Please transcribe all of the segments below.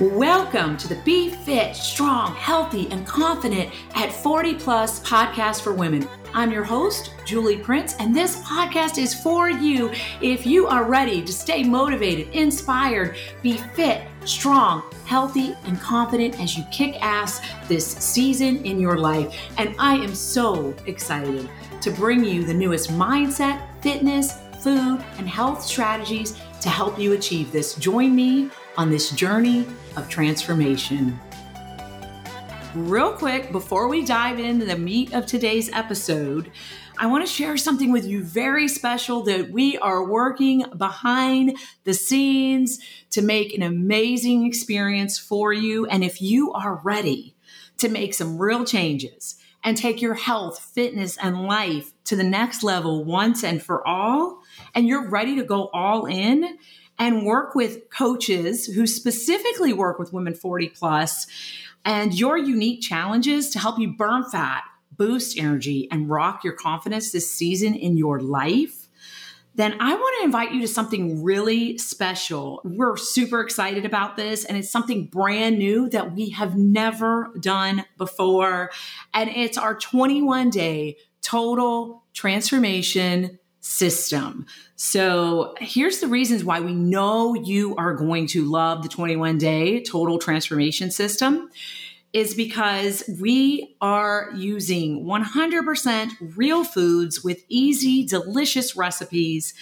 Welcome to the Be Fit, Strong, Healthy, and Confident at 40 Plus podcast for women. I'm your host, Julie Prince, and this podcast is for you if you are ready to stay motivated, inspired, be fit, strong, healthy, and confident as you kick ass this season in your life. And I am so excited to bring you the newest mindset, fitness, food, and health strategies to help you achieve this. Join me on this journey of transformation. Real quick, before we dive into the meat of today's episode, I want to share something with you very special that we are working behind the scenes to make an amazing experience for you. And if you are ready to make some real changes and take your health, fitness, and life to the next level once and for all, and you're ready to go all in, and work with coaches who specifically work with women 40 plus and your unique challenges to help you burn fat, boost energy, and rock your confidence this season in your life, then I want to invite you to something really special. We're super excited about this, and it's something brand new that we have never done before. And it's our 21 day total transformation system. So here's the reasons why we know you are going to love the 21 day total transformation system is because we are using 100% real foods with easy, delicious recipes.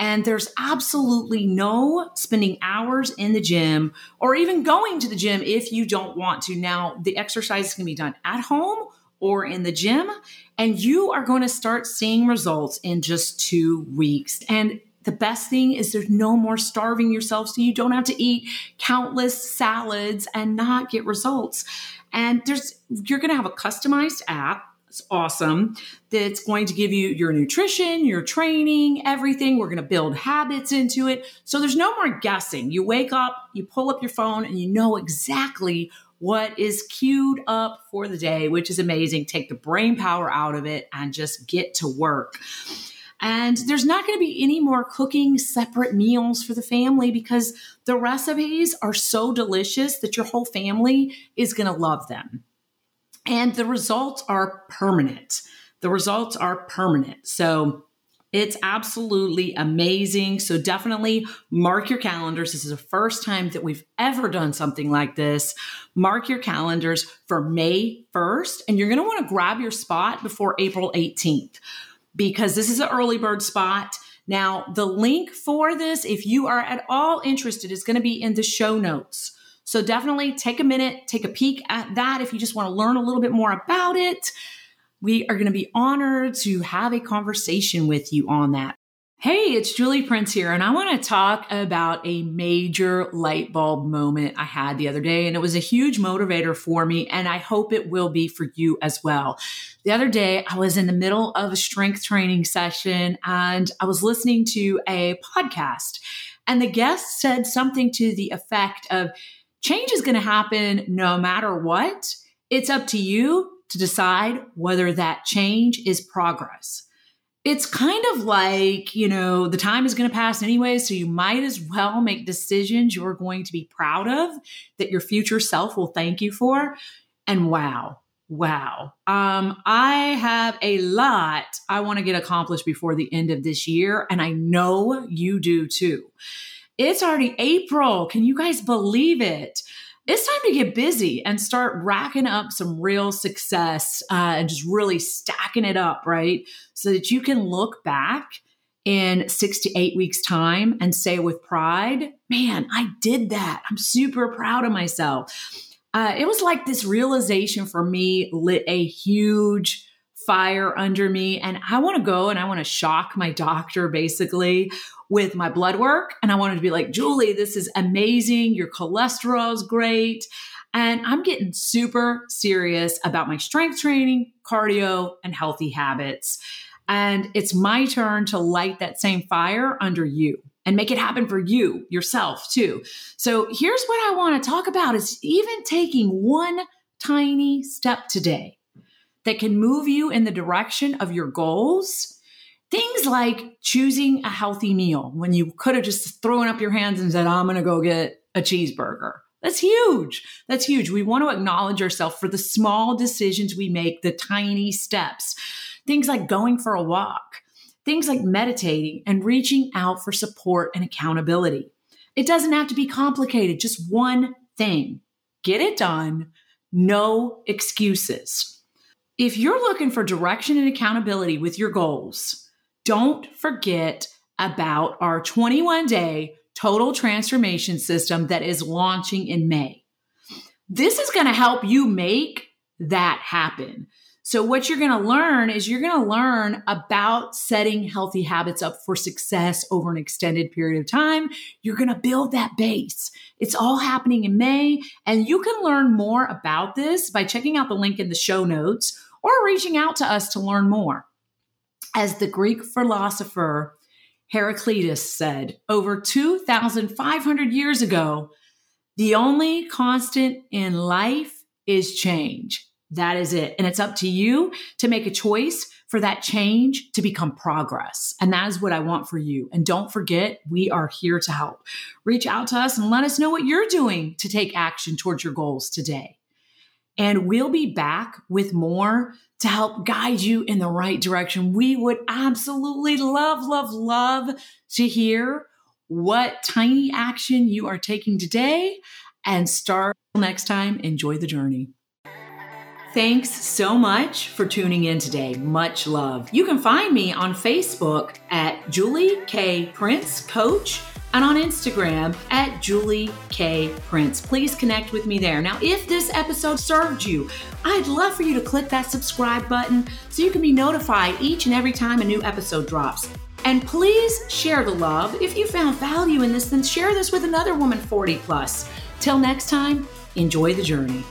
And there's absolutely no spending hours in the gym or even going to the gym if you don't want to. Now, the exercise can be done at home or in the gym, and you are going to start seeing results in just two weeks. And the best thing is there's no more starving yourself, so you don't have to eat countless salads and not get results. And there's you're going to have a customized app. It's awesome. That's going to give you your nutrition, your training, everything. We're going to build habits into it. So there's no more guessing. You wake up, you pull up your phone, and you know exactly what is queued up for the day, which is amazing. Take the brain power out of it and just get to work. And there's not going to be any more cooking separate meals for the family because the recipes are so delicious that your whole family is going to love them. And the results are permanent. The results are permanent. So it's absolutely amazing. So definitely mark your calendars. This is the first time that we've ever done something like this. Mark your calendars for May 1st, and you're going to want to grab your spot before April 18th because this is an early bird spot. Now, the link for this, if you are at all interested, is going to be in the show notes. So definitely take a minute, take a peek at that if you just want to learn a little bit more about it. We are going to be honored to have a conversation with you on that. Hey, it's Julie Prince here, and I want to talk about a major light bulb moment I had the other day, and it was a huge motivator for me, and I hope it will be for you as well. The other day, I was in the middle of a strength training session, and I was listening to a podcast, and the guest said something to the effect of change is going to happen no matter what. It's up to you to decide whether that change is progress. It's kind of like, you know, the time is going to pass anyway, so you might as well make decisions you're going to be proud of that your future self will thank you for. And wow, wow. Um, I have a lot I want to get accomplished before the end of this year, and I know you do too. It's already April. Can you guys believe it? It's time to get busy and start racking up some real success uh, and just really stacking it up, right? So that you can look back in six to eight weeks' time and say with pride, man, I did that. I'm super proud of myself. Uh, it was like this realization for me lit a huge fire under me. And I want to go and I want to shock my doctor basically with my blood work. And I wanted to be like, Julie, this is amazing. Your cholesterol is great. And I'm getting super serious about my strength training, cardio, and healthy habits. And it's my turn to light that same fire under you and make it happen for you yourself too. So here's what I want to talk about is even taking one tiny step today that can move you in the direction of your goals Things like choosing a healthy meal when you could have just thrown up your hands and said, I'm going to go get a cheeseburger. That's huge. That's huge. We want to acknowledge ourselves for the small decisions we make, the tiny steps, things like going for a walk, things like meditating and reaching out for support and accountability. It doesn't have to be complicated, just one thing. Get it done, no excuses. If you're looking for direction and accountability with your goals, don't forget about our 21 day total transformation system that is launching in May. This is going to help you make that happen. So, what you're going to learn is you're going to learn about setting healthy habits up for success over an extended period of time. You're going to build that base. It's all happening in May. And you can learn more about this by checking out the link in the show notes or reaching out to us to learn more. As the Greek philosopher Heraclitus said over 2,500 years ago, the only constant in life is change. That is it. And it's up to you to make a choice for that change to become progress. And that is what I want for you. And don't forget, we are here to help. Reach out to us and let us know what you're doing to take action towards your goals today. And we'll be back with more to help guide you in the right direction. We would absolutely love, love, love to hear what tiny action you are taking today and start next time. Enjoy the journey. Thanks so much for tuning in today. Much love. You can find me on Facebook at Julie K. Prince Coach and on Instagram at Julie K. Prince. Please connect with me there. Now, if this episode served you, I'd love for you to click that subscribe button so you can be notified each and every time a new episode drops. And please share the love. If you found value in this, then share this with another woman 40 plus. Till next time, enjoy the journey.